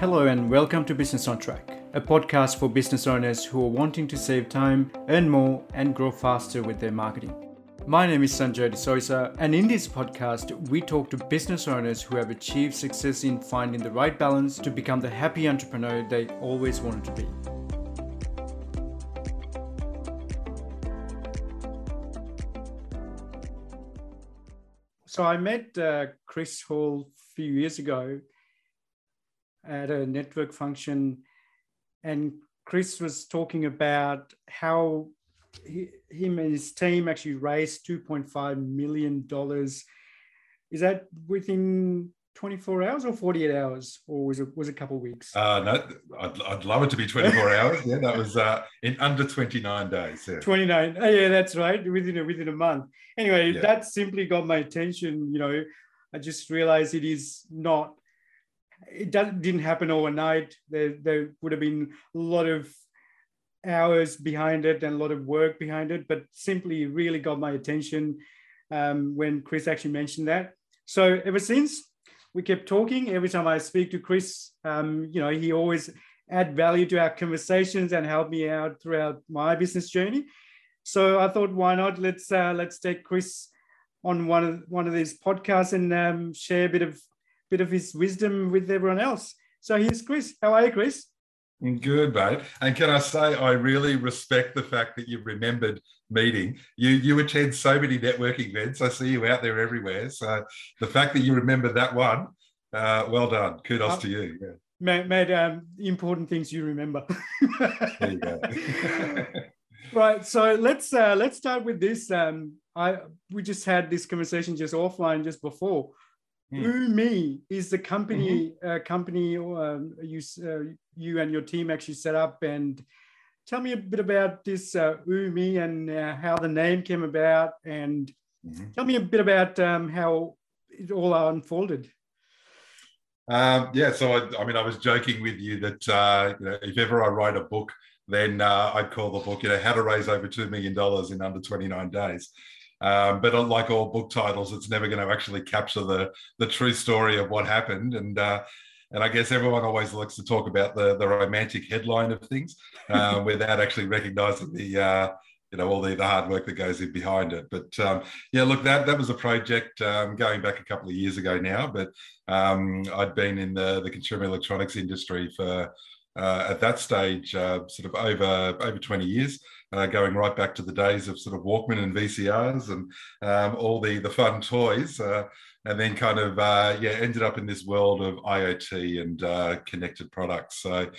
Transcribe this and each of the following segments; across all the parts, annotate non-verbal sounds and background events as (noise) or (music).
Hello, and welcome to Business on Track, a podcast for business owners who are wanting to save time, earn more, and grow faster with their marketing. My name is Sanjaya De Zoysa, and in this podcast, we talk to business owners who have achieved success in finding the right balance to become the happy entrepreneur they always wanted to be. So I met uh, Chris Hall a few years ago at a network function, and Chris was talking about how he, him and his team actually raised $2.5 million. Is that within 24 hours or 48 hours, or was it was it a couple of weeks? Uh, no, I'd, I'd love it to be 24 (laughs) hours. Yeah, that was uh, in under 29 days. Yeah. 29. Oh, yeah, that's right. Within a, within a month. Anyway, yeah. that simply got my attention. You know, I just realized it is not it didn't happen overnight. There, there would have been a lot of hours behind it and a lot of work behind it, but simply really got my attention um, when Chris actually mentioned that. So ever since we kept talking, every time I speak to Chris, um, you know, he always add value to our conversations and help me out throughout my business journey. So I thought, why not? Let's uh, let's take Chris on one of one of these podcasts and um, share a bit of bit of his wisdom with everyone else. So here's Chris. How are you, Chris? Good, mate. And can I say, I really respect the fact that you remembered meeting. You you attend so many networking events. I see you out there everywhere. So the fact that you remember that one, uh, well done. Kudos to you. Yeah. Made, made um, important things you remember. there you go. (laughs) right. So let's uh, let's start with this. Um, I we just had this conversation just offline just before. Mm. Umi is the company mm-hmm. uh, company um, you uh, you and your team actually set up. And tell me a bit about this uh, Umi and uh, how the name came about, and mm-hmm. tell me a bit about um, how it all unfolded. Um, yeah, so I, I, mean, I was joking with you that uh, you know, if ever I write a book, then uh, I'd call the book, you know, how to raise over two million dollars in under 29 days. Um, but like all book titles, it's never going to actually capture the the true story of what happened. And uh, and I guess everyone always likes to talk about the the romantic headline of things uh, (laughs) without actually recognizing the uh, you know all the, the hard work that goes in behind it. But um, yeah, look, that that was a project um, going back a couple of years ago now. But um, I'd been in the the consumer electronics industry for uh, at that stage uh, sort of over over 20 years uh, going right back to the days of sort of Walkman and VCRs and um, all the the fun (laughs) toys, uh, and then kind of uh, yeah ended up in this world of IoT and uh, connected products. So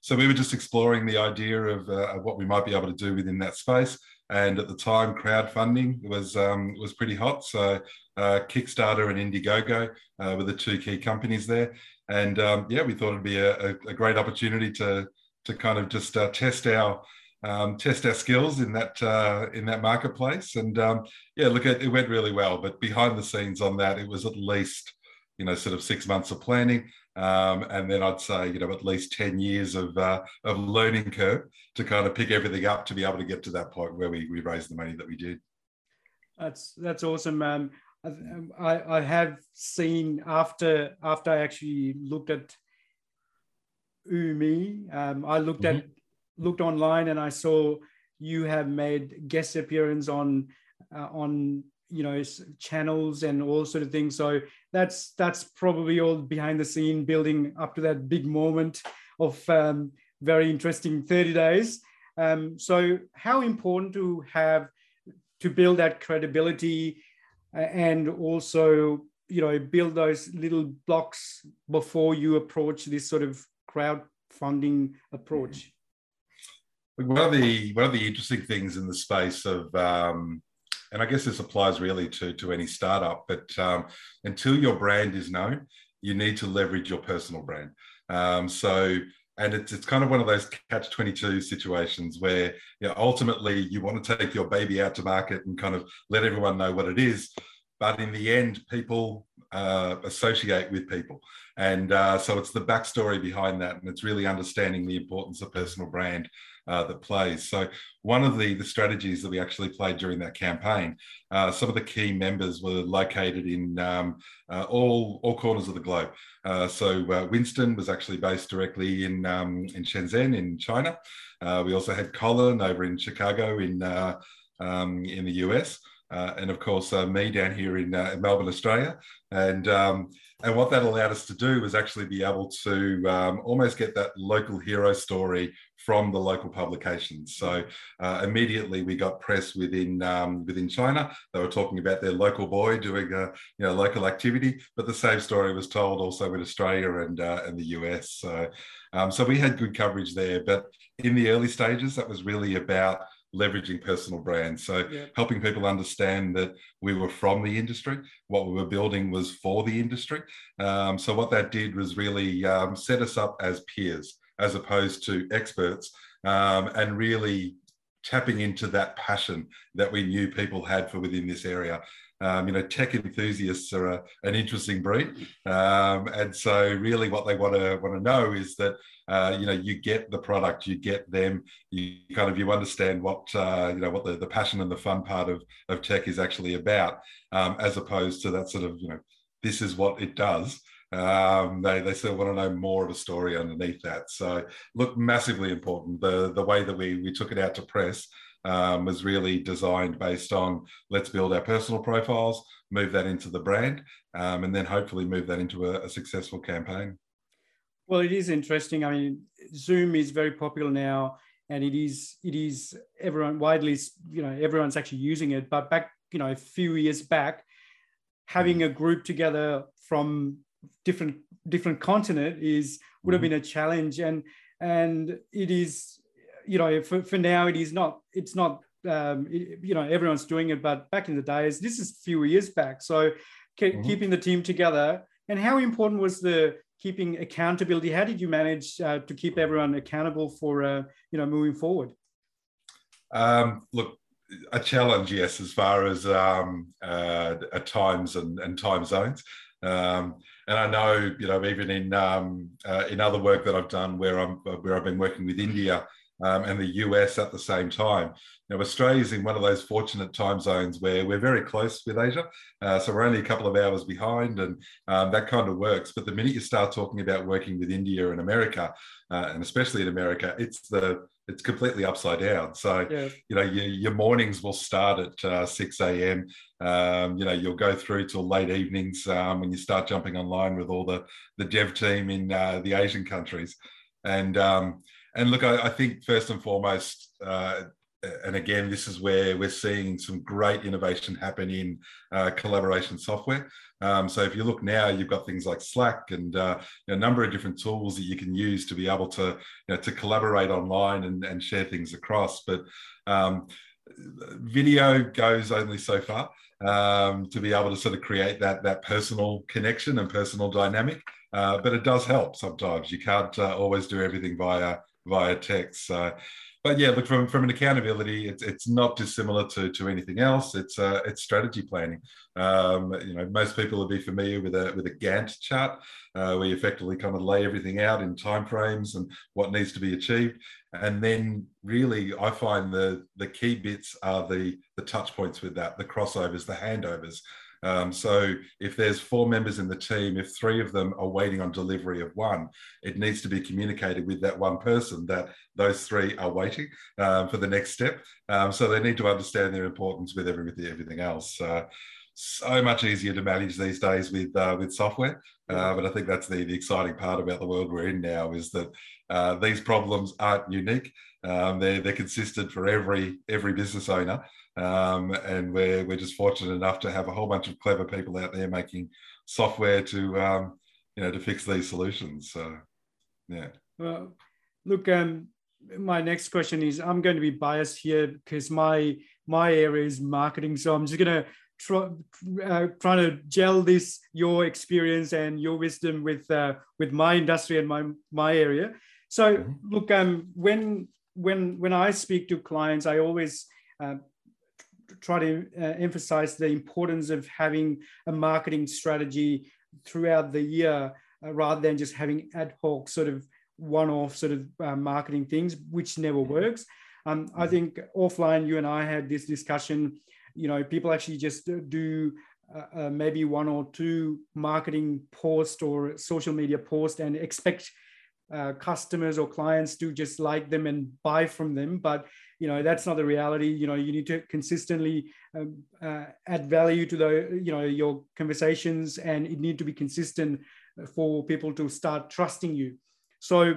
so we were just exploring the idea of, uh, what we might be able to do within that space. And at the time, crowdfunding was um, was pretty hot. So uh, Kickstarter and Indiegogo were the two key companies there. And um, yeah, we thought it'd be a, a, great opportunity to to kind of just test our um, test our skills in that uh, in that marketplace. And um, yeah, look, it, it went really well. But behind the scenes on that, it was at least you know sort of six months of planning, um, and then I'd say you know at least ten years of uh, of learning curve to kind of pick everything up to be able to get to that point where we we raised the money that we did. That's that's awesome. Um, I, I have seen after after I actually looked at Umi, um, I looked mm-hmm. at looked online and I saw you have made guest appearance on uh, on you know channels and all sort of things. So that's that's probably all behind the scene building up to that big moment of um, very interesting 30 days. Um, so how important to have to build that credibility and also you know build those little blocks before you approach this sort of crowdfunding approach one of the one of the interesting things in the space of um, and I guess this applies really to, to any startup, but um, until your brand is known, you need to leverage your personal brand. Um, so, and it's, it's kind of one of those catch 22 situations where you know, ultimately you want to take your baby out to market and kind of let everyone know what it is. But in the end, people uh, associate with people. And uh, so it's the backstory behind that. And it's really understanding the importance of personal brand uh, that plays. So one of the, the strategies that we actually played during that campaign, uh, some of the key members were located in um, uh, all, all corners of the globe. Uh, so uh, Winston was actually based directly in, um, in Shenzhen in China. Uh, we also had Colin over in Chicago in, um, in the US. and of course, me down here in, Melbourne, Australia. And um, and what that allowed us to do was actually be able to um, almost get that local hero story from the local publications. So uh, immediately we got press within um, within China. They were talking about their local boy doing a you know local activity, but the same story was told also in Australia and uh, and the US. So um, so we had good coverage there. But in the early stages, that was really about leveraging personal brands. So yeah. helping people understand that we were from the industry, what we were building was for the industry. Um, so what that did was really um, set us up as peers as opposed to experts um, and really tapping into that passion that we knew people had for within this area. Um, you know, tech enthusiasts are a, an interesting breed, um, and so really, what they want to want to know is that uh, you know you get the product, you get them, you kind of you understand what uh, you know what the, the passion and the fun part of of tech is actually about, um, as opposed to that sort of you know this is what it does. Um, they they still want to know more of a story underneath that. So look, massively important. The the way that we we took it out to press um, was really designed based on let's build our personal profiles, move that into the brand, um, and then hopefully move that into a, a, successful campaign. Well, it is interesting. I mean, Zoom is very popular now, and it is it is everyone widely you know everyone's actually using it. But back you know a few years back, having a group together from different different continent is would have mm-hmm. been a challenge, and and it is you know, for, for now it is not, it's not, um, it, you know, everyone's doing it, but back in the days, this is a few years back. So ke- mm-hmm. keeping the team together and how important was the keeping accountability? How did you manage uh, to keep everyone accountable for, uh, you know, moving forward? Um, look, a challenge, yes, as far as um, uh, times and, and time zones. Um, and I know, you know, even in um, uh, in other work that I've done, where I'm where I've been working with India, um, and the US at the same time. Now, Australia is in one of those fortunate time zones where we're very close with Asia. Uh, so we're only a couple of hours behind, and um, that kind of works. But the minute you start talking about working with India and America, uh, and especially in America, it's the it's completely upside down. So, yeah. you know, your, your, mornings will start at uh, 6 a.m. Um, you know, you'll go through till late evenings um, when you start jumping online with all the, the dev team in uh, the Asian countries. And, um, and look, I, I, think first and foremost, uh, and again, this is where we're seeing some great innovation happen in uh, collaboration software. Um, so if you look now, you've got things like Slack and uh, a number of different tools that you can use to be able to you know, to collaborate online and, and share things across. But um, video goes only so far um, to be able to sort of create that that personal connection and personal dynamic. Uh, but it does help sometimes. You can't uh, always do everything via via text. So, but yeah, look from from an accountability, it's it's not dissimilar to to anything else. It's uh, it's strategy planning. Um, you know, most people will be familiar with a with a Gantt chart, uh, where you effectively kind of lay everything out in timeframes and what needs to be achieved. And then really, I find the the key bits are the the touch points with that, the crossovers, the handovers. Um, so if there's four members in the team, if three of them are waiting on delivery of one, it needs to be communicated with that one person that those three are waiting um, for the next step. Um, so they need to understand their importance with everything, everything else. Uh, so much easier to manage these days with uh, with software. Uh, but I think that's the, the exciting part about the world we're in now is that uh, these problems aren't unique. Um, they're, they're consistent for every every business owner. Um, and we're, we're just fortunate enough to have a whole bunch of clever people out there making software to, um, you know, to fix these solutions. So, yeah. Well, look, um, my next question is I'm going to be biased here because my my area is marketing. So I'm just going to try, uh, trying to gel this your experience and your wisdom with uh, with my industry and my my area. So mm-hmm. look, um, when when when I speak to clients, I always uh, try to uh, emphasize the importance of having a marketing strategy throughout the year uh, rather than just having ad hoc sort of one-off sort of uh, marketing things, which never works. Um, I think offline, you and I had this discussion. You know, people actually just do uh, uh, maybe one or two marketing post or social media post and expect uh, customers or clients to just like them and buy from them but you know that's not the reality. You know you need to consistently um, uh, add value to the you know your conversations and it need to be consistent for people to start trusting you. So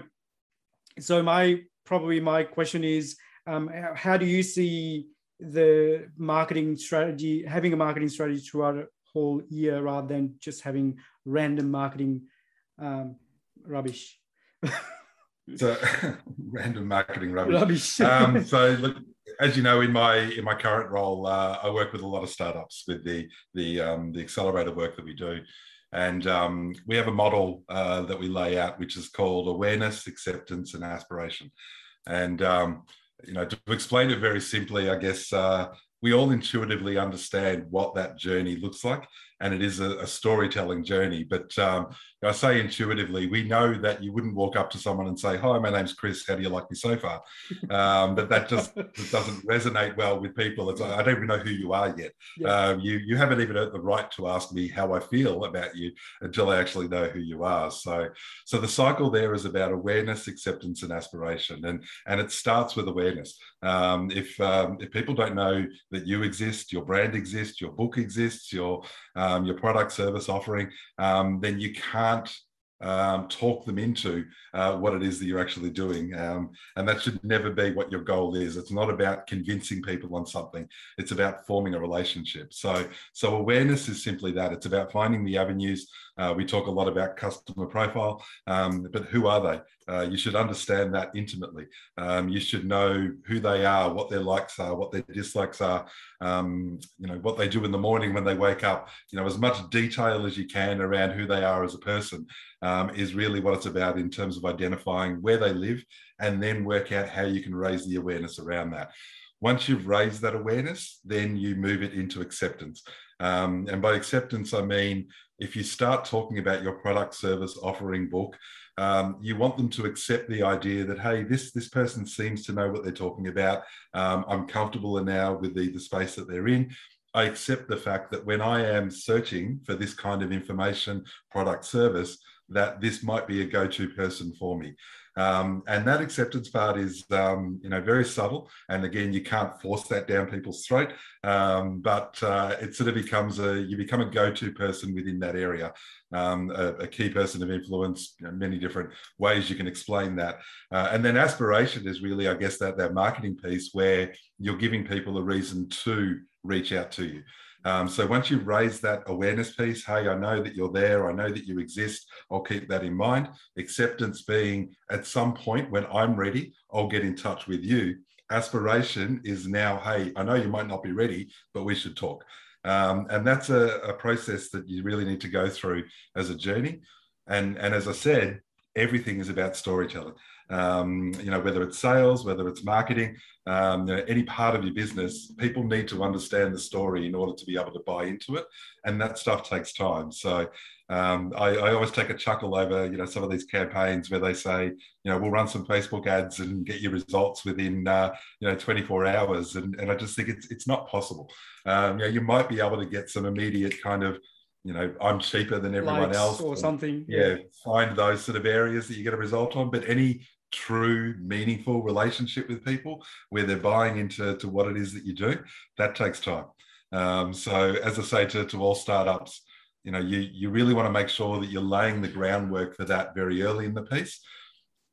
so my probably my question is um, how do you see the marketing strategy having a marketing strategy throughout a whole year rather than just having random marketing um, rubbish (laughs) so (laughs) random marketing rubbish. rubbish. um, so (laughs) look, as you know, in my in my current role, uh, I work with a lot of startups with the the um, the accelerator work that we do, and um, we have a model uh, that we lay out, which is called awareness, acceptance, and aspiration. And um, you know, to explain it very simply, I guess uh, we all intuitively understand what that journey looks like and it is a, a storytelling journey. But um, I say intuitively, we know that you wouldn't walk up to someone and say, "Hi, my name's Chris. How do you like me so far?" (laughs) Um, but that just doesn't resonate well with people. It's like, I don't even know who you are yet. Yeah. Um, you you haven't even earned the right to ask me how I feel about you until I actually know who you are. So so the cycle there is about awareness, acceptance, and aspiration, and and it starts with awareness. Um, if um, if people don't know that you exist, your brand exists, your book exists, your um, your product service offering, um, then you can't um, talk them into uh, what it is that you're actually doing. Um, and that should never be what your goal is. It's not about convincing people on something. It's about forming a relationship. So, so awareness is simply that. It's about finding the avenues. Uh, we talk a lot about customer profile, um, but who are they? Uh, you should understand that intimately. Um, you should know who they are, what their likes are, what their dislikes are. Um, you know what they do in the morning when they wake up. You know as much detail as you can around who they are as a person um, is really what it's about in terms of identifying where they live and then work out how you can raise the awareness around that. Once you've raised that awareness, then you move it into acceptance. Um, and by acceptance, I mean if you start talking about your product, service, offering, book, um, you want them to accept the idea that hey, this this person seems to know what they're talking about. Um, I'm comfortable now with the, the space that they're in. I accept the fact that when I am searching for this kind of information, product, service, that this might be a go-to person for me. Um, and that acceptance part is, um, you know, very subtle. And again, you can't force that down people's throat. Um, but uh, it sort of becomes a, you become a go-to person within that area, um, a, a, key person of influence, you know, many different ways you can explain that. Uh, and then aspiration is really, I guess, that, that marketing piece where you're giving people a reason to reach out to you. Um, so once you raise that awareness piece, hey, I know that you're there, I know that you exist, I'll keep that in mind. Acceptance being at some point when I'm ready, I'll get in touch with you. Aspiration is now, hey, I know you might not be ready, but we should talk. Um, and that's a, a process that you really need to go through as a journey. And, and as I said, everything is about storytelling um, you know, whether it's sales, whether it's marketing, um, you know, any part of your business, people need to understand the story in order to be able to buy into it, and that stuff takes time. So um, I, I, always take a chuckle over, you know, some of these campaigns where they say, you know, we'll run some Facebook ads and get your results within, uh, you know, 24 hours, and, and I just think it's it's not possible. Um, you know, you might be able to get some immediate kind of you know, I'm cheaper than everyone Likes else, or something. Yeah, yeah, find those sort of areas that you get a result on. But any true, meaningful relationship with people where they're buying into to what it is that you do, that takes time. Um, so, as I say to, to all startups, you know, you, you really want to make sure that you're laying the groundwork for that very early in the piece.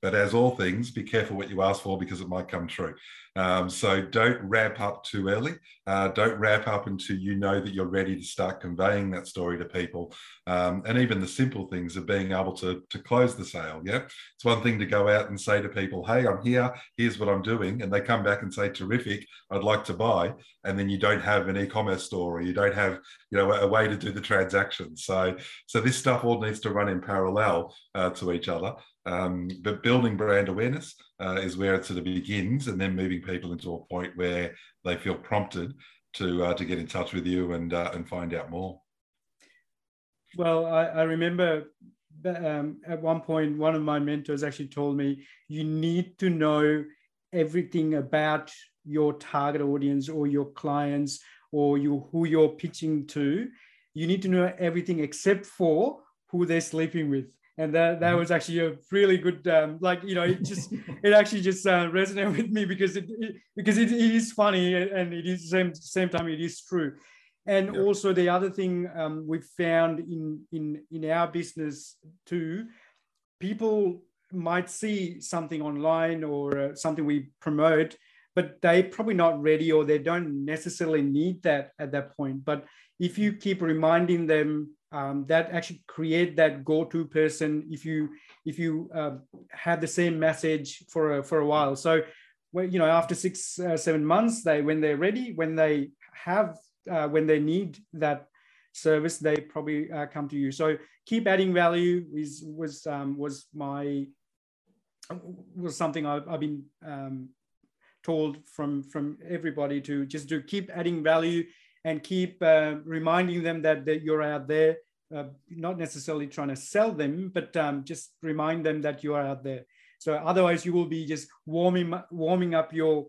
But as all things, be careful what you ask for because it might come true. Um, so don't ramp up too early. Uh, don't ramp up until you know that you're ready to start conveying that story to people. Um, and even the simple things of being able to, to close the sale. Yeah. It's one thing to go out and say to people, hey, I'm here. Here's what I'm doing. And they come back and say, terrific, I'd like to buy. And then you don't have an e-commerce store or you don't have, you know, a, a way to do the transaction. So, so this stuff all needs to run in parallel uh, to each other. Um, but building brand awareness uh, is where it sort of begins, and then moving people into a point where they feel prompted to uh, to get in touch with you and uh, and find out more. Well, I, I, remember um, at one point, one of my mentors actually told me, you need to know everything about your target audience or your clients or you who you're pitching to. You need to know everything except for who they're sleeping with and that that mm-hmm. was actually a really good um, like you know it just (laughs) it actually just uh, resonated with me because it, it because it, it is funny and it is same same time it is true and yeah. also the other thing um, we've found in in in our business too people might see something online or uh, something we promote but they're probably not ready or they don't necessarily need that at that point but if you keep reminding them um, that actually create that go-to person if you if you uh, have the same message for a, for a while. So when you know after six uh, seven months they when they're ready when they have uh, when they need that service they probably uh, come to you. So keep adding value is was um, was my was something I've, I've been um, told from from everybody to just do. Keep adding value and keep uh, reminding them that, that you're out there, uh, not necessarily trying to sell them, but um, just remind them that you are out there. So otherwise, you will be just warming warming up your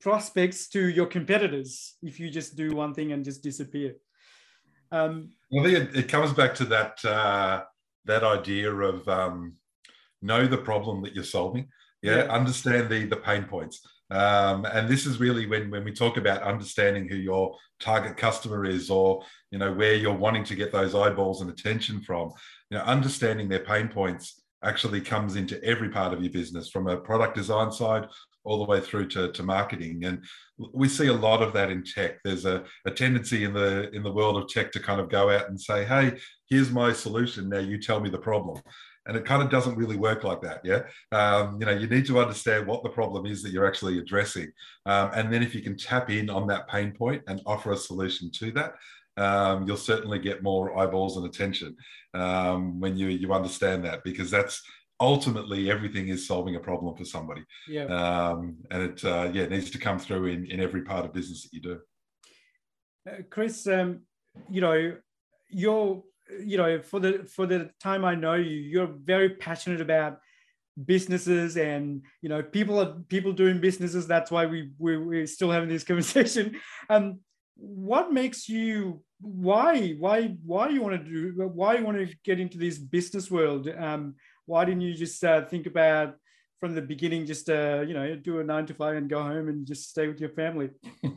prospects to your competitors if you just do one thing and just disappear. Um, I think it, it, comes back to that uh, that idea of um, know the problem that you're solving. Yeah, yeah, understand the the pain points. Um, and this is really when, when we talk about understanding who your target customer is or you know where you're wanting to get those eyeballs and attention from. You know understanding their pain points actually comes into every part of your business from a product design side all the way through to, to marketing. And we see a lot of that in tech. There's a, a tendency in the in the world of tech to kind of go out and say hey here's my solution. Now you tell me the problem and it kind of doesn't really work like that yeah? Um, you know you need to understand what the problem is that you're actually addressing. Um, and then if you can tap in on that pain point and offer a solution to that um, you'll certainly get more eyeballs and attention um, when you you understand that because that's ultimately everything is solving a problem for somebody. Yeah. Um, and it uh, yeah it needs to come through in in every part of business that you do. Uh, chris um, you know you're you know for the for the time i know you you're very passionate about businesses and you know people are people doing businesses. That's why we, we we're still having this (laughs) conversation. Um what makes you why why why do you want to do why you want to get into this business world? Um why didn't you just uh, think about from the beginning just uh you know do a nine to five and go home and just stay with your family? (laughs)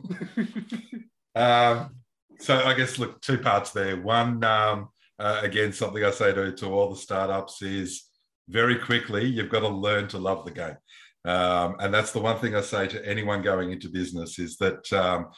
Um so i guess look two parts there. One um uh, again, something I say to, to all the startups is very quickly, you've got to learn to love the game. Um, and that's the one thing I say to anyone going into business is that, um,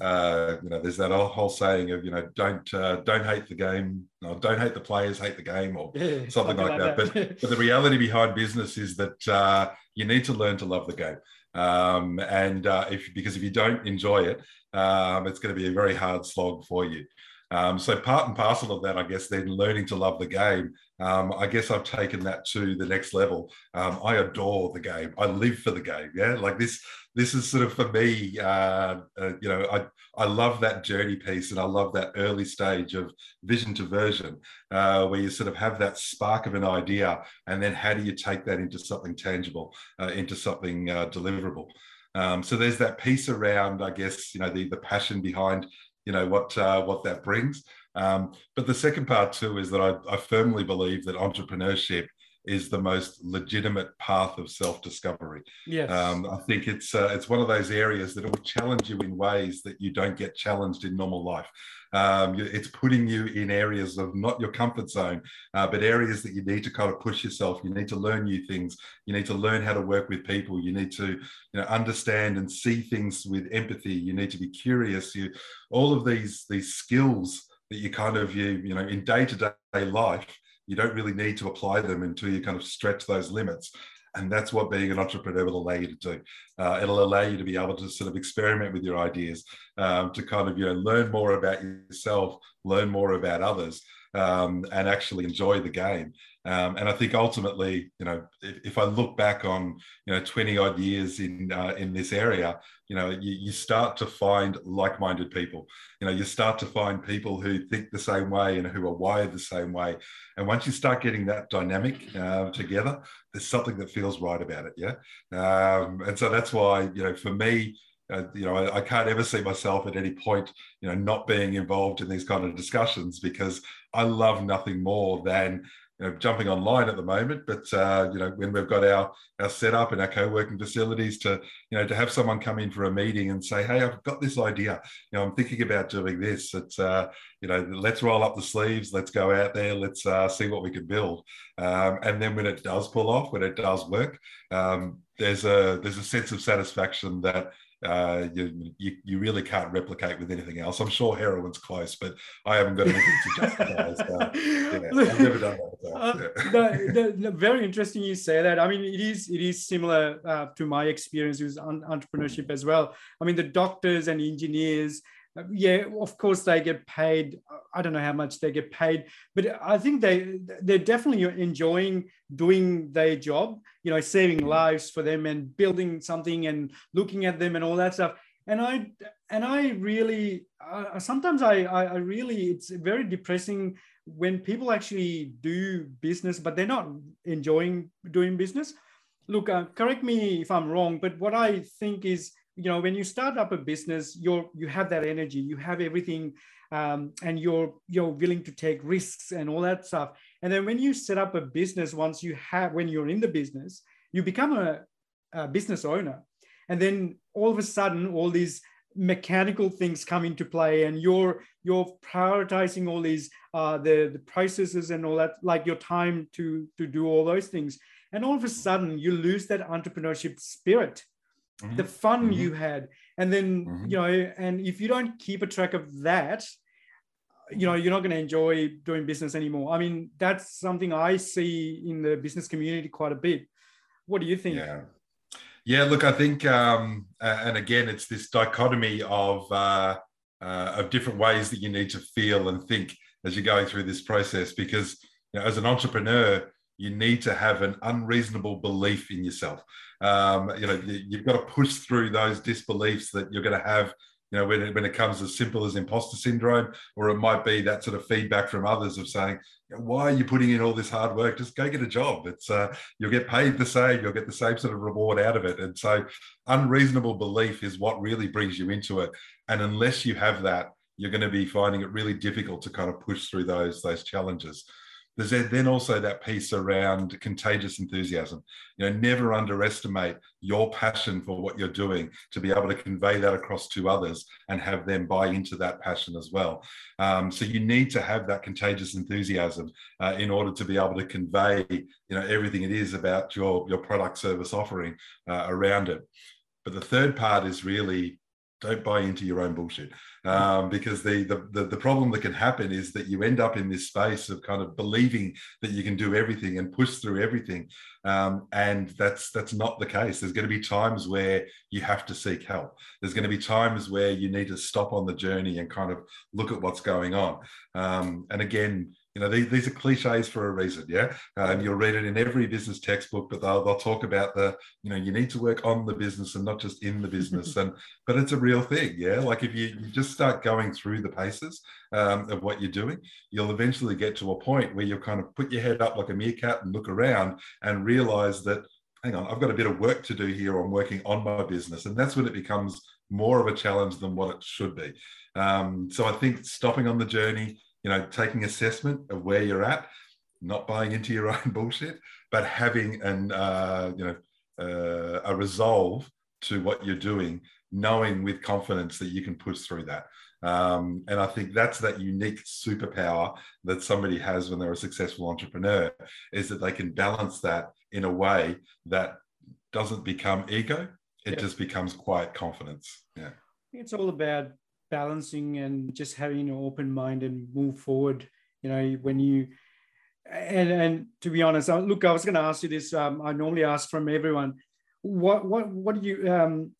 uh, you know, there's that whole saying of, you know, don't uh, don't hate the game, no, don't hate the players, hate the game, or yeah, something, like, like that. that. but, but the reality behind business is that uh, you need to learn to love the game. Um, and uh, if because if you don't enjoy it, um, it's going to be a very hard slog for you. Um, so part and parcel of that, I guess, then learning to love the game. Um, I guess I've taken that to the next level. Um, I adore the game. I live for the game. Yeah, like this. This is sort of for me. Uh, uh, you know, I I love that journey piece, and I love that early stage of vision to version, uh, where you sort of have that spark of an idea, and then how do you take that into something tangible, uh, into something uh, deliverable. Um, so there's that piece around, I guess, you know, the the passion behind you know what uh, what that brings. Um, but the second part too is that I, I, firmly believe that entrepreneurship is the most legitimate path of self-discovery. Yes. Um, I think it's uh, it's one of those areas that will challenge you in ways that you don't get challenged in normal life. Um, it's putting you in areas of not your comfort zone, uh, but areas that you need to kind of push yourself. You need to learn new things. You need to learn how to work with people. You need to, you know, understand and see things with empathy. You need to be curious. You, all of these these skills that you kind of you you know in day to day life you don't really need to apply them until you kind of stretch those limits. And that's what being an entrepreneur will allow you to do. Uh, it'll allow you to be able to sort of experiment with your ideas, um, to kind of you know learn more about yourself, learn more about others, um, and actually enjoy the game. Um, and I think ultimately, you know, if, if, I look back on, you know, 20 odd years in uh, in this area, you know, you, you start to find like-minded people. You know, you start to find people who think the same way and who are wired the same way. And once you start getting that dynamic uh, together, there's something that feels right about it. Yeah. Um, and so that's why, you know, for me, uh, you know, I, I, can't ever see myself at any point, you know, not being involved in these kind of discussions because I love nothing more than you know, jumping online at the moment, but uh, you know, when we've got our our setup and our co-working facilities to, you know, to have someone come in for a meeting and say, "Hey, I've got this idea. You know, I'm thinking about doing this. It's, uh, you know, let's roll up the sleeves. Let's go out there. Let's uh, see what we can build." Um, and then when it does pull off, when it does work, um, there's a there's a sense of satisfaction that uh, you, you, you really can't replicate with anything else. I'm sure heroin's close, but I haven't got anything to justify. so, (laughs) yeah, I've never done that. So, uh, yeah. the, the, the, very interesting you say that. I mean, it is it is similar uh, to my experience with entrepreneurship as well. I mean, the doctors and engineers yeah of course they get paid. I don't know how much they get paid but i think they they're definitely enjoying doing their job you know saving lives for them and building something and looking at them and all that stuff. And i and i really uh, sometimes I, I i really it's very depressing when people actually do business but they're not enjoying doing business. Look uh, correct me if i'm wrong but what i think is you know when you start up a business you're you have that energy you have everything um, and you're you're willing to take risks and all that stuff. And then when you set up a business once you have when you're in the business you become a, a business owner. And then all of a sudden all these mechanical things come into play and you're you're prioritizing all these uh, the the processes and all that like your time to to do all those things. And all of a sudden you lose that entrepreneurship spirit mm-hmm. the fun mm-hmm. you had and then mm-hmm. you know and if you don't keep a track of that you know you're not going to enjoy doing business anymore i mean that's something i see in the business community quite a bit what do you think yeah yeah look i think um and again it's this dichotomy of uh, uh of different ways that you need to feel and think as you're going through this process because you know, as an entrepreneur you need to have an unreasonable belief in yourself. Um, you know, you've got to push through those disbeliefs that you're going to have. You know, when it, when it comes as simple as imposter syndrome, or it might be that sort of feedback from others of saying, "Why are you putting in all this hard work? Just go get a job. It's uh, you'll get paid the same. You'll get the same sort of reward out of it." And so, unreasonable belief is what really brings you into it. And unless you have that, you're going to be finding it really difficult to kind of push through those those challenges. There's then also that piece around contagious enthusiasm. You know, never underestimate your passion for what you're doing to be able to convey that across to others and have them buy into that passion as well. Um, so you need to have that contagious enthusiasm uh, in order to be able to convey, you know, everything it is about your your product service offering uh, around it. But the third part is really don't buy into your own bullshit. Um, because the, the the problem that can happen is that you end up in this space of kind of believing that you can do everything and push through everything. Um, and that's that's not the case. There's going to be times where you have to seek help. There's going to be times where you need to stop on the journey and kind of look at what's going on. Um, and again you know, these, these are cliches for a reason. Yeah. Um, you'll read it in every business textbook, but they'll, they'll talk about the, you know, you need to work on the business and not just in the business. (laughs) and, but it's a real thing. Yeah. Like if you, you just start going through the paces um, of what you're doing, you'll eventually get to a point where you'll kind of put your head up like a meerkat and look around and realize that, hang on, I've got a bit of work to do here. I'm working on my business. And that's when it becomes more of a challenge than what it should be. Um, so I think stopping on the journey, you know, taking assessment of where you're at, not buying into your (laughs) own bullshit, but having an, uh, you know, uh, a resolve to what you're doing, knowing with confidence that you can push through that. Um, and I think that's that unique superpower that somebody has when they're a successful entrepreneur is that they can balance that in a way that doesn't become ego. It yeah. just becomes quiet confidence. Yeah. It's all about balancing and just having an open mind and move forward you know when you and and to be honest look i was going to ask you this um, i normally ask from everyone what what what do you um,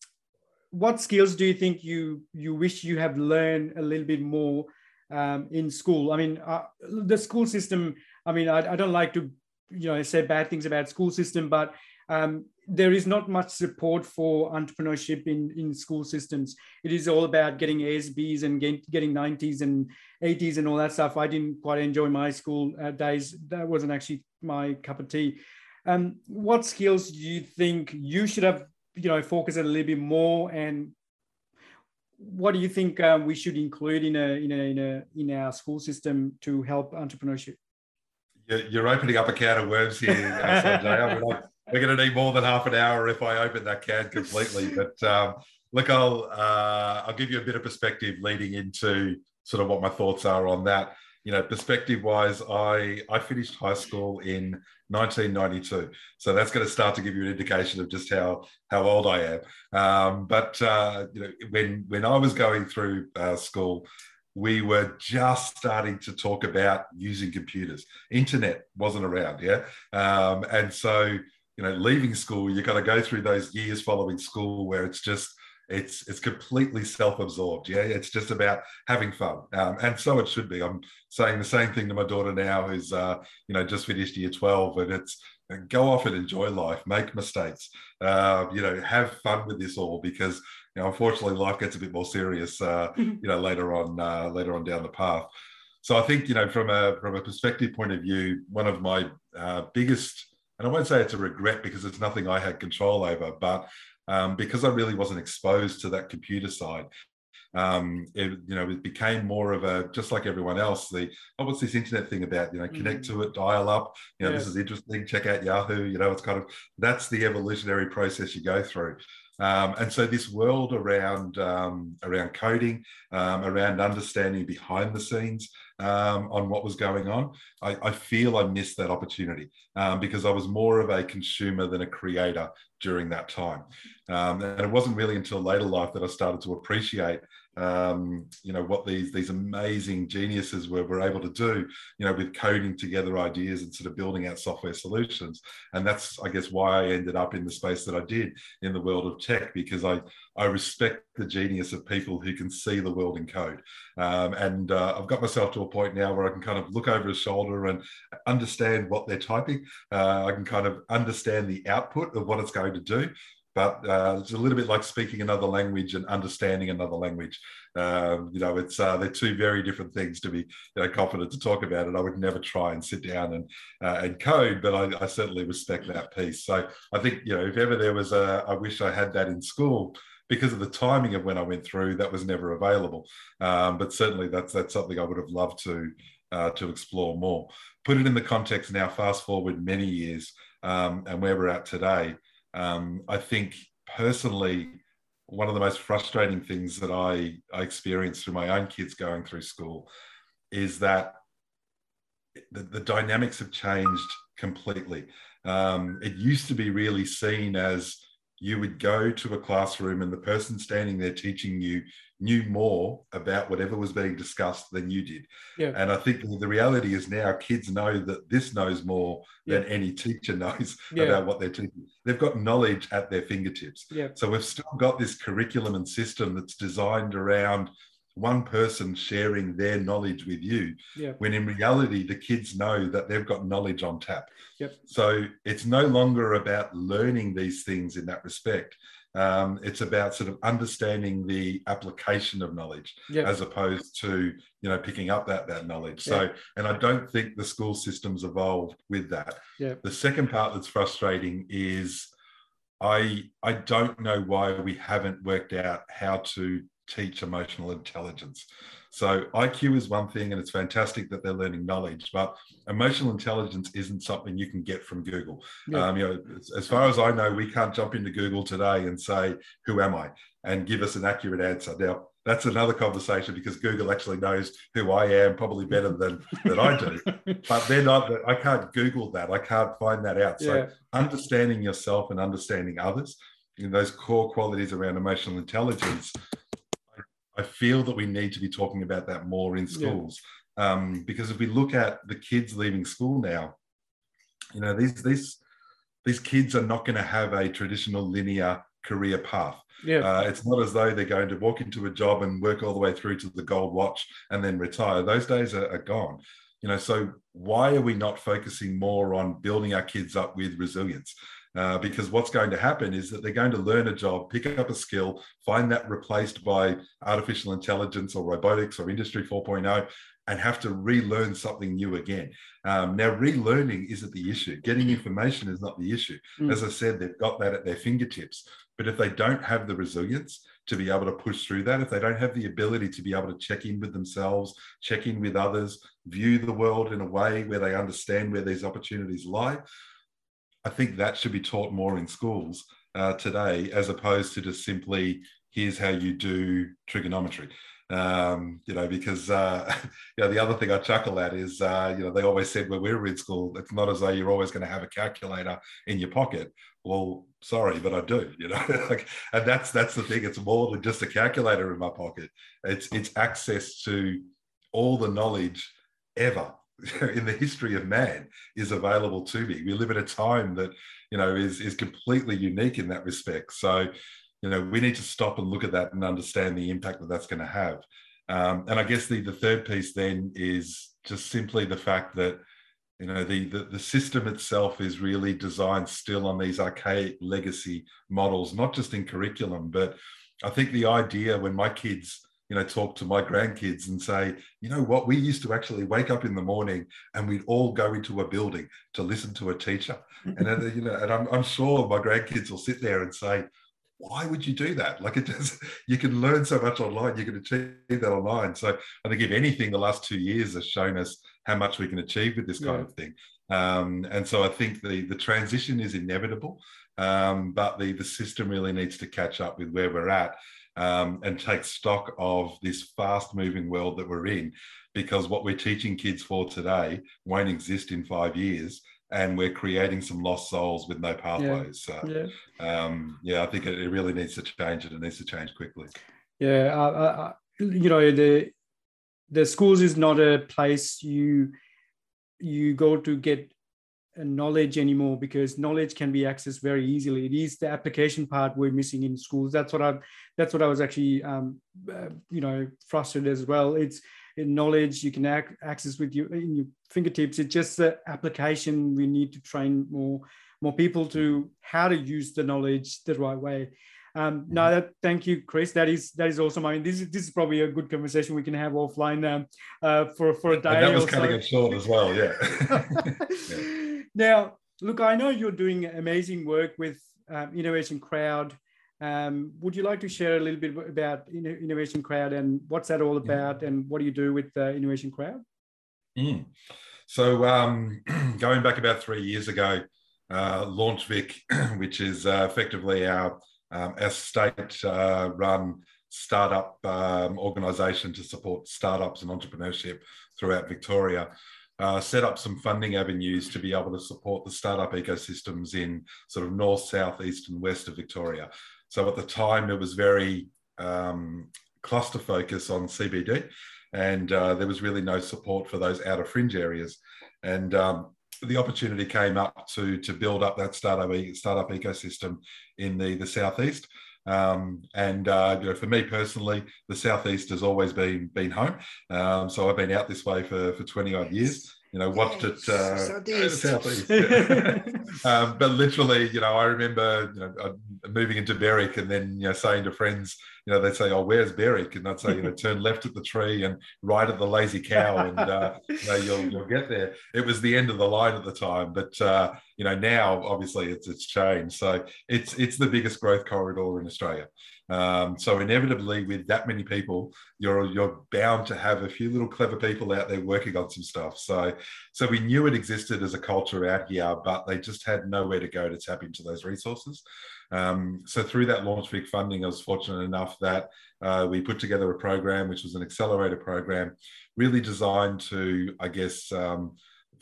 what skills do you think you you wish you have learned a little bit more um, in school. I mean, uh, the school system. I mean, I, I, don't like to, you know, say bad things about school system, but um, there is not much support for entrepreneurship in, in school systems. It is all about getting A's, B's, and get, getting 90s and 80s and all that stuff. I didn't quite enjoy my school uh, days. That wasn't actually my cup of tea. Um, what skills do you think you should have, you know, focused a little bit more and what do you think um, we should include in a, in a in a in our school system to help entrepreneurship? You're opening up a can of worms here, (laughs) I mean, we're going to need more than half an hour if I open that can completely. (laughs) But um, look, I'll uh, I'll give you a bit of perspective leading into sort of what my thoughts are on that. You know, perspective wise, I I finished high school in 1992, so that's going to start to give you an indication of just how how old I am. Um, but uh, you know, when when I was going through uh, school, we were just starting to talk about using computers. Internet wasn't around, yeah, um, and so you know, leaving school, you've got to go through those years following school where it's just it's it's completely self-absorbed. Yeah, it's just about having fun, um, and so it should be. I'm saying the same thing to my daughter now, who's uh, you know just finished year twelve, and it's go off and enjoy life, make mistakes, uh, you know, have fun with this all because you know unfortunately life gets a bit more serious, uh, you know, later on uh, later on down the path. So I think you know from a from a perspective point of view, one of my uh, biggest and I won't say it's a regret because it's nothing I had control over, but um, because I really wasn't exposed to that computer side, um, it, you know, it became more of a just like everyone else. The oh, what's this internet thing about? You know, connect mm. to it, dial up. You know, this is interesting. Check out Yahoo. You know, it's kind of that's the evolutionary process you go through. Um, and so this world around um, around coding, um, around understanding behind the scenes um, on what was going on, I, I feel I missed that opportunity um, because I was more of a consumer than a creator during that time. Um, and it wasn't really until later life that I started to appreciate um, you know what these these amazing geniuses were, were able to do you know with coding together ideas and sort of building out software solutions. And that's i guess why i ended up in the space that i did in the world of tech because i i respect the genius of people who can see the world in code. Um, and uh, i've got myself to a point now where i can kind of look over his shoulder and understand what they're typing. Uh, i can kind of understand the output of what it's going to do but uh, it's a little bit like speaking another language and understanding another language. Um, you know, it's uh, they're two very different things to be you know, confident to talk about it. I would never try and sit down and uh, and code, but I, I, certainly respect that piece. So I think you know, if ever there was a, I wish I had that in school because of the timing of when I went through, that was never available. Um, but certainly, that's that's something I would have loved to uh, to explore more. Put it in the context now. Fast forward many years, um, and where we're at today. Um, I think personally, one of the most frustrating things that I, I experienced through my own kids going through school is that the, the dynamics have changed completely. Um, it used to be really seen as you would go to a classroom and the person standing there teaching you knew more about whatever was being discussed than you did. Yeah. And I think the reality is now kids know that this knows more yeah. than any teacher (laughs) knows yeah. about what they're teaching. They've got knowledge at their fingertips. Yeah. So we've still got this curriculum and system that's designed around one person sharing their knowledge with you yeah. when in reality the kids know that they've got knowledge on tap yep. so it's no longer about learning these things in that respect um, it's about sort of understanding the application of knowledge yep. as opposed to you know picking up that that knowledge so and i don't think the school system's evolved with that yep. the second part that's frustrating is I I don't know why we haven't worked out how to teach emotional intelligence. So IQ is one thing, and it's fantastic that they're learning knowledge, but emotional intelligence isn't something you can get from Google. Yeah. Um, you know, as, far as I know, we can't jump into Google today and say, "Who am I?" and give us an accurate answer. Now, that's another conversation because Google actually knows who I am probably better than than I do. (laughs) But they're not. I can't Google that. I can't find that out. So yeah. understanding yourself and understanding others, in those core qualities around emotional intelligence I feel that we need to be talking about that more in schools. Yeah. Um, because if we look at the kids leaving school now, you know, these these these kids are not going to have a traditional linear career path. Yeah. Uh, it's not as though they're going to walk into a job and work all the way through to the gold watch and then retire. Those days are, are gone. You know, so why are we not focusing more on building our kids up with resilience? Uh, because what's going to happen is that they're going to learn a job, pick up a skill, find that replaced by artificial intelligence or robotics or Industry 4.0, and have to relearn something new again. Um, now, relearning isn't the issue. Getting information is not the issue. Mm. As I said, they've got that at their fingertips. But if they don't have the resilience to be able to push through that, if they don't have the ability to be able to check in with themselves, check in with others, view the world in a way where they understand where these opportunities lie, I think that should be taught more in schools uh, today, as opposed to just simply here's how you do trigonometry. Um, you know, because uh, (laughs) you know the other thing I chuckle at is uh, you know they always said when we were in school, it's not as though you're always going to have a calculator in your pocket. Well, sorry, but I do. You know, (laughs) like, and that's that's the thing. It's more than just a calculator in my pocket. It's it's access to all the knowledge ever (laughs) in the history of man is available to me. We live in a time that you know is is completely unique in that respect. So, you know, we need to stop and look at that and understand the impact that that's going to have. Um, and I guess the the third piece then is just simply the fact that you know the, the the system itself is really designed still on these archaic legacy models, not just in curriculum, but I think the idea when my kids you know, talk to my grandkids and say, you know what, we used to actually wake up in the morning and we'd all go into a building to listen to a teacher. And uh, you know, and I'm, I'm sure my grandkids will sit there and say, why would you do that? Like it does, (laughs) you can learn so much online, you can achieve that online. So I think if anything, the last two years has shown us how much we can achieve with this kind yeah. of thing. Um, and so I think the the transition is inevitable, um, but the the system really needs to catch up with where we're at um, and take stock of this fast moving world that we're in. Because what we're teaching kids for today won't exist in five years and we're creating some lost souls with no pathways. Yeah. so yeah, um, yeah i think it, it, really needs to change and it needs to change quickly. Yeah uh, uh, you know the the schools is not a place you you go to get knowledge anymore because knowledge can be accessed very easily. It is the application part we're missing in schools. That's what I that's what I was actually um, uh, you know frustrated as well. It's knowledge you can ac- access with you in your fingertips. It's just the application we need to train more more people to how to use the knowledge the right way. Um, no, mm-hmm. that, thank you, Chris. That is that is awesome. I mean, this is this is probably a good conversation we can have offline um, uh, for for a day. And that was cutting so. it short as well. Yeah. (laughs) (laughs) yeah. Now, look, I know you're doing amazing work with um, Innovation Crowd. Um, would you like to share a little bit about Innovation Crowd and what's that all about, and what do you do with uh, Innovation Crowd? Mm. So, um, (clears throat) going back about three years ago, uh, LaunchVic, (clears throat) which is uh, effectively our um, our state-run uh, startup um, organisation to support startups and entrepreneurship throughout Victoria, uh, set up some funding avenues to be able to support the startup ecosystems in sort of north, south, east, and west of Victoria. So at the time, it was very um, cluster focus on CBD, and uh, there was really no support for those outer fringe areas. And um, the opportunity came up to to build up that startup startup ecosystem in the the southeast. Um, and uh, you know, for me personally, the southeast has always been been home. Um, so I've been out this way for for twenty odd years. You know, watched it uh, southeast. (laughs) southeast yeah. (laughs) um, but literally, you know, I remember you know, uh, moving into Berwick and then you know saying to friends, you know, they'd say, "Oh, where's Berwick?" And I'd say, you know, turn left at the tree and right at the lazy cow, and uh, you know, you'll you'll get there. It was the end of the line at the time, but uh, you know, now obviously it's it's changed. So it's it's the biggest growth corridor in Australia. Um, so inevitably, with that many people, you're you're bound to have a few little clever people out there working on some stuff. So so we knew it existed as a culture out here, but they just had nowhere to go to tap into those resources. Um, so through that LaunchVic funding, I was fortunate enough that uh, we put together a program, which was an accelerator program, really designed to, I guess. Um,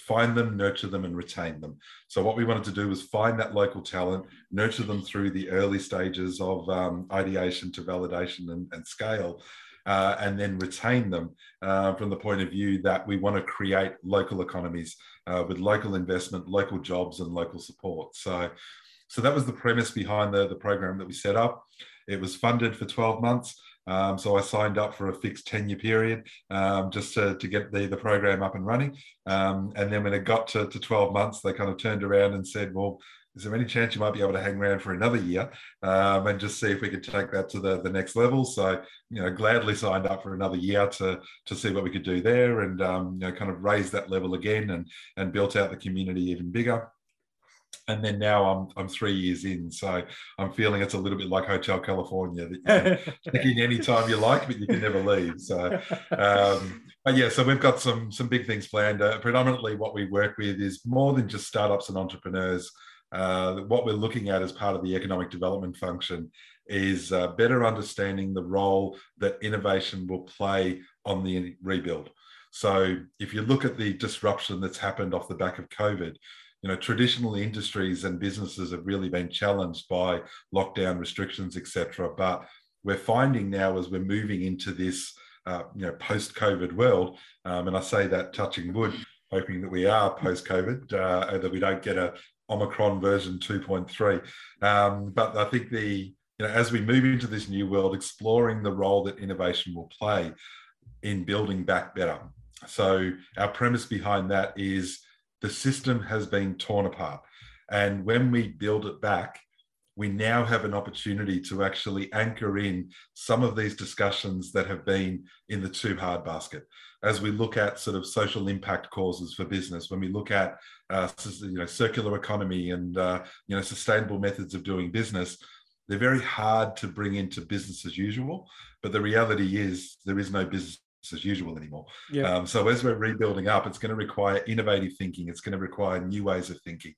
find them, nurture them, and retain them. So, what we wanted to do was find that local talent, nurture them through the early stages of um, ideation to validation and, and scale. Uh, and then retain them uh, from the point of view that we want to create local economies uh, with local investment, local jobs, and local support. So, So that was the premise behind the, the program that we set up. It was funded for 12 months. Um, so I signed up for a fixed tenure period um, just to, to get the, the program up and running. Um, and then when it got to, to 12 months, they kind of turned around and said, well, is there any chance you might be able to hang around for another year um, and just see if we could take that to the, the next level? So, you know, gladly signed up for another year to, to see what we could do there and, um, you know, kind of raise that level again and, and built out the community even bigger and then now I'm I'm three years in, so I'm feeling it's a little bit like Hotel California that you can (laughs) check in anytime you like, but you can never leave. So, um, but yeah, so we've got some some big things planned. Uh, predominantly, what we work with is more than just startups and entrepreneurs. Uh, what we're looking at as part of the economic development function is uh, better understanding the role that innovation will play on the rebuild. So, if you look at the disruption that's happened off the back of COVID, you know, traditional industries and businesses have really been challenged by lockdown restrictions, etc. But we're finding now as we're moving into this, uh, you know, post-COVID world, um, and I say that touching wood, hoping that we are post-COVID, uh, that we don't get a Omicron version 2.3. Um, but I think the, you know, as we move into this new world, exploring the role that innovation will play in building back better. So our premise behind that is the system has been torn apart. And when we build it back, we now have an opportunity to actually anchor in some of these discussions that have been in the too hard basket. As we look at sort of social impact causes for business, when we look at uh, you know circular economy and uh, you know sustainable methods of doing business, they're very hard to bring into business as usual. But the reality is there is no business as usual anymore. Yeah. Um, so as we're rebuilding up, it's going to require innovative thinking. It's going to require new ways of thinking.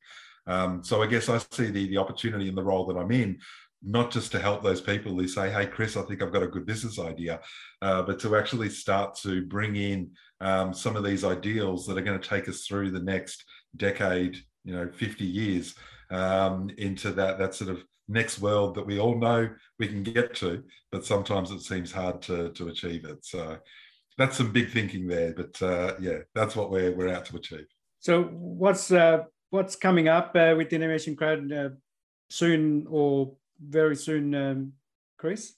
Um, so I guess I see the the opportunity in the role that I'm in, not just to help those people who say, "Hey, Chris, I think I've got a good business idea," uh, but to actually start to bring in um, some of these ideals that are going to take us through the next decade, you know, 50 years um, into that that sort of next world that we all know we can get to, but sometimes it seems hard to to achieve it. So that's some big thinking there. But uh, yeah, that's what we're we're out to achieve. So what's uh, what's coming up uh, with the Innovation Crowd uh, soon or very soon, um, Chris?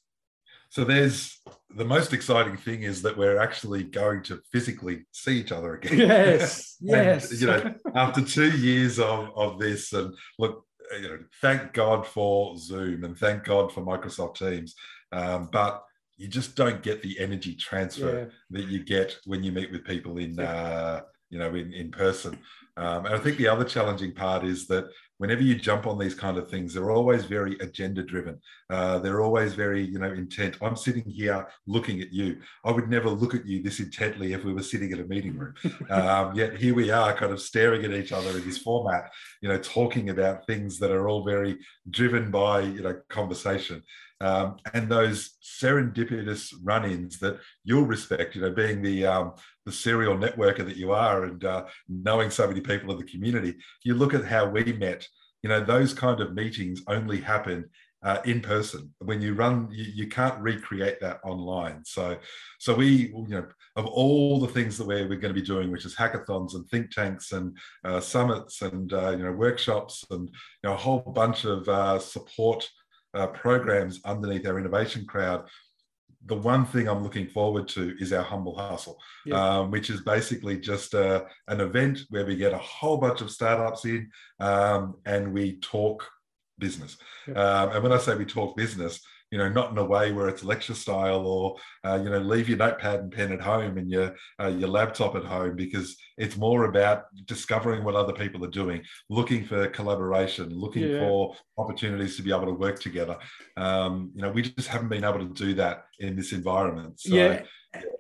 So there's the most exciting thing is that we're actually going to physically see each other again. Yes, (laughs) and, yes. You know, after two years of, of this, and look, you know, thank God for Zoom and thank God for Microsoft Teams. Um, but you just don't get the energy transfer yeah. that you get when you meet with people in yeah. uh, you know in, in person. Um, and i think the other challenging part is that whenever you jump on these kind of things they're always very agenda driven uh, they're always very you know intent. I'm sitting here looking at you. I would never look at you this intently if we were sitting in a meeting room. (laughs) Um, yet here we are kind of staring at each other in this format you know talking about things that are all very driven by you know conversation um, and those serendipitous run-ins that you'll respect, you know, being the um, the serial networker that you are, and uh, knowing so many people in the community. You look at how we met. You know, those kind of meetings only happen uh, in person. When you run, you, you, can't recreate that online. So, so we, you know, of all the things that we're, we're going to be doing, which is hackathons and think tanks and uh, summits and uh, you know workshops and you know a whole bunch of uh, support uh, programs underneath our innovation crowd, the one thing I'm looking forward to is our humble hustle, um, which is basically just a, uh, an event where we get a whole bunch of startups in um, and we talk business. Um, and when I say we talk business, you know, not in a way where it's lecture style or, uh, you know, leave your notepad and pen at home and your, uh, your laptop at home, because it's more about discovering what other people are doing, looking for collaboration, looking yeah. for opportunities to be able to work together. Um, you know, we just haven't been able to do that in this environment. So, yeah.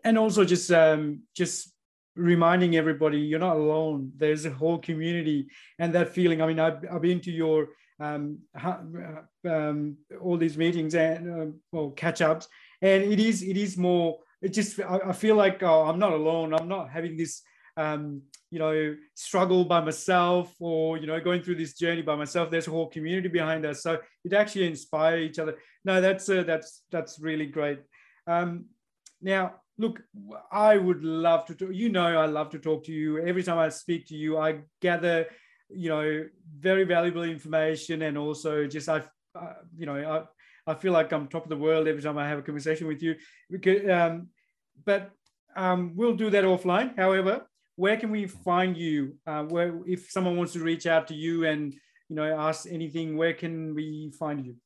And also just, um, just reminding everybody you're not alone. There's a whole community and that feeling. I mean, I've, I've been to your um, um, all these meetings and uh, well catch ups, and it is it is more. It just I, I feel like oh, I'm not alone. I'm not having this um, you know struggle by myself or you know going through this journey by myself. There's a whole community behind us, so it actually inspire each other. No, that's uh, that's that's really great. Um, now, look, I would love to talk. You know, I love to talk to you. Every time I speak to you, I gather you know, very valuable information, and also just I, uh, you know, I, I feel like I'm top of the world every time I have a conversation with you. Because, um, but um, we'll do that offline. However, where can we find you? Uh, where if someone wants to reach out to you and you know ask anything, where can we find you?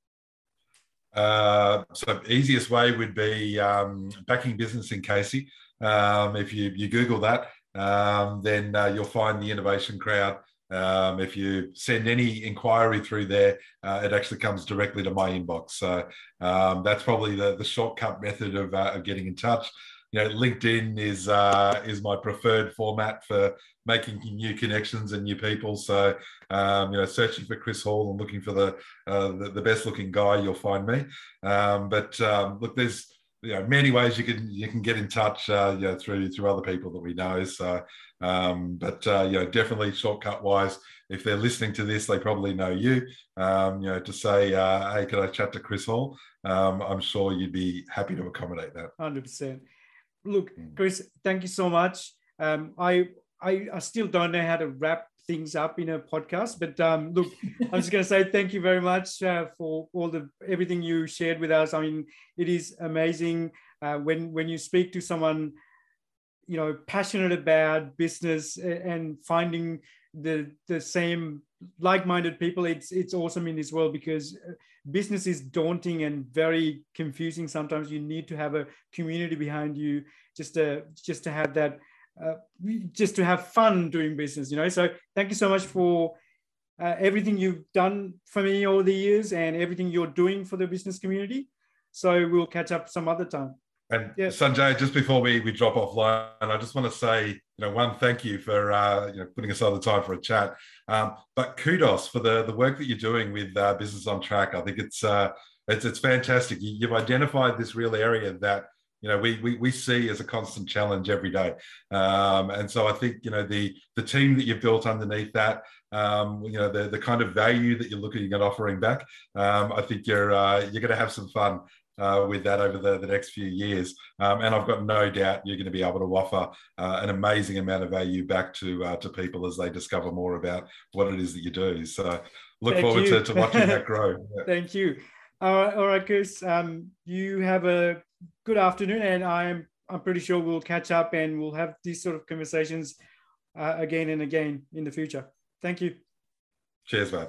Uh, so easiest way would be um, backing business in Casey. Um, if you, you Google that, um, then uh, you'll find the innovation crowd. Um, if you send any inquiry through there, uh, it actually comes directly to my inbox. So um, that's probably the, the shortcut method of, uh, of getting in touch you know, LinkedIn is uh, is my preferred format for making new connections and new people. So, um, you know, searching for Chris Hall and looking for the uh, the, the, best looking guy, you'll find me. Um, but um, look, there's you know many ways you can you can get in touch uh, you know through through other people that we know. So, um, but uh, you know, definitely shortcut wise. If they're listening to this, they probably know you. Um, you know, to say, uh, "Hey, can I chat to Chris Hall?" Um, I'm sure you'd be happy to accommodate that. Hundred percent look, mm. Chris, thank you so much. Um, I, I, I still don't know how to wrap things up in a podcast, but um, look, I'm just going to say thank you very much uh, for all the everything you shared with us. I mean, it is amazing uh, when when you speak to someone, you know, passionate about business and finding the the same like-minded people. It's it's awesome in this world because uh, business is daunting and very confusing sometimes you need to have a community behind you just to just to have that uh, just to have fun doing business you know so thank you so much for uh, everything you've done for me all the years and everything you're doing for the business community so we'll catch up some other time and yeah. Sanjay, just before we, we drop offline, I just want to say, you know, one, thank you for uh, you know putting aside the time for a chat. Um, but kudos for the the work that you're doing with uh, Business on Track. I think it's uh, it's it's fantastic. You, have identified this real area that you know we, we we see as a constant challenge every day. Um, and so I think you know the the team that you've built underneath that. Um, you know the, the kind of value that you're looking at offering back. Um, I think you're uh, you're going to have some fun uh, with that over the, the next few years. Um, and I've got no doubt you're going to be able to offer uh, an amazing amount of value back to uh, to people as they discover more about what it is that you do. So look Thank forward to, to, watching that (laughs) grow. Yeah. Thank you. All right, all right, Chris. Um, you have a good afternoon, and I'm I'm pretty sure we'll catch up and we'll have these sort of conversations uh, again and again in the future. Thank you. Cheers, mate.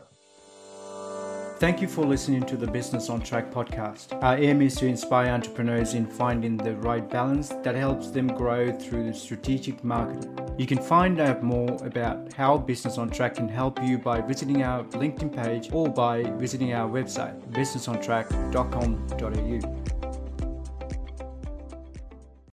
Thank you for listening to the Business on Track podcast. Our aim is to inspire entrepreneurs in finding the right balance that helps them grow through strategic marketing. You can find out more about how Business on Track can help you by visiting our LinkedIn page or by visiting our website, businessontrack.com.au.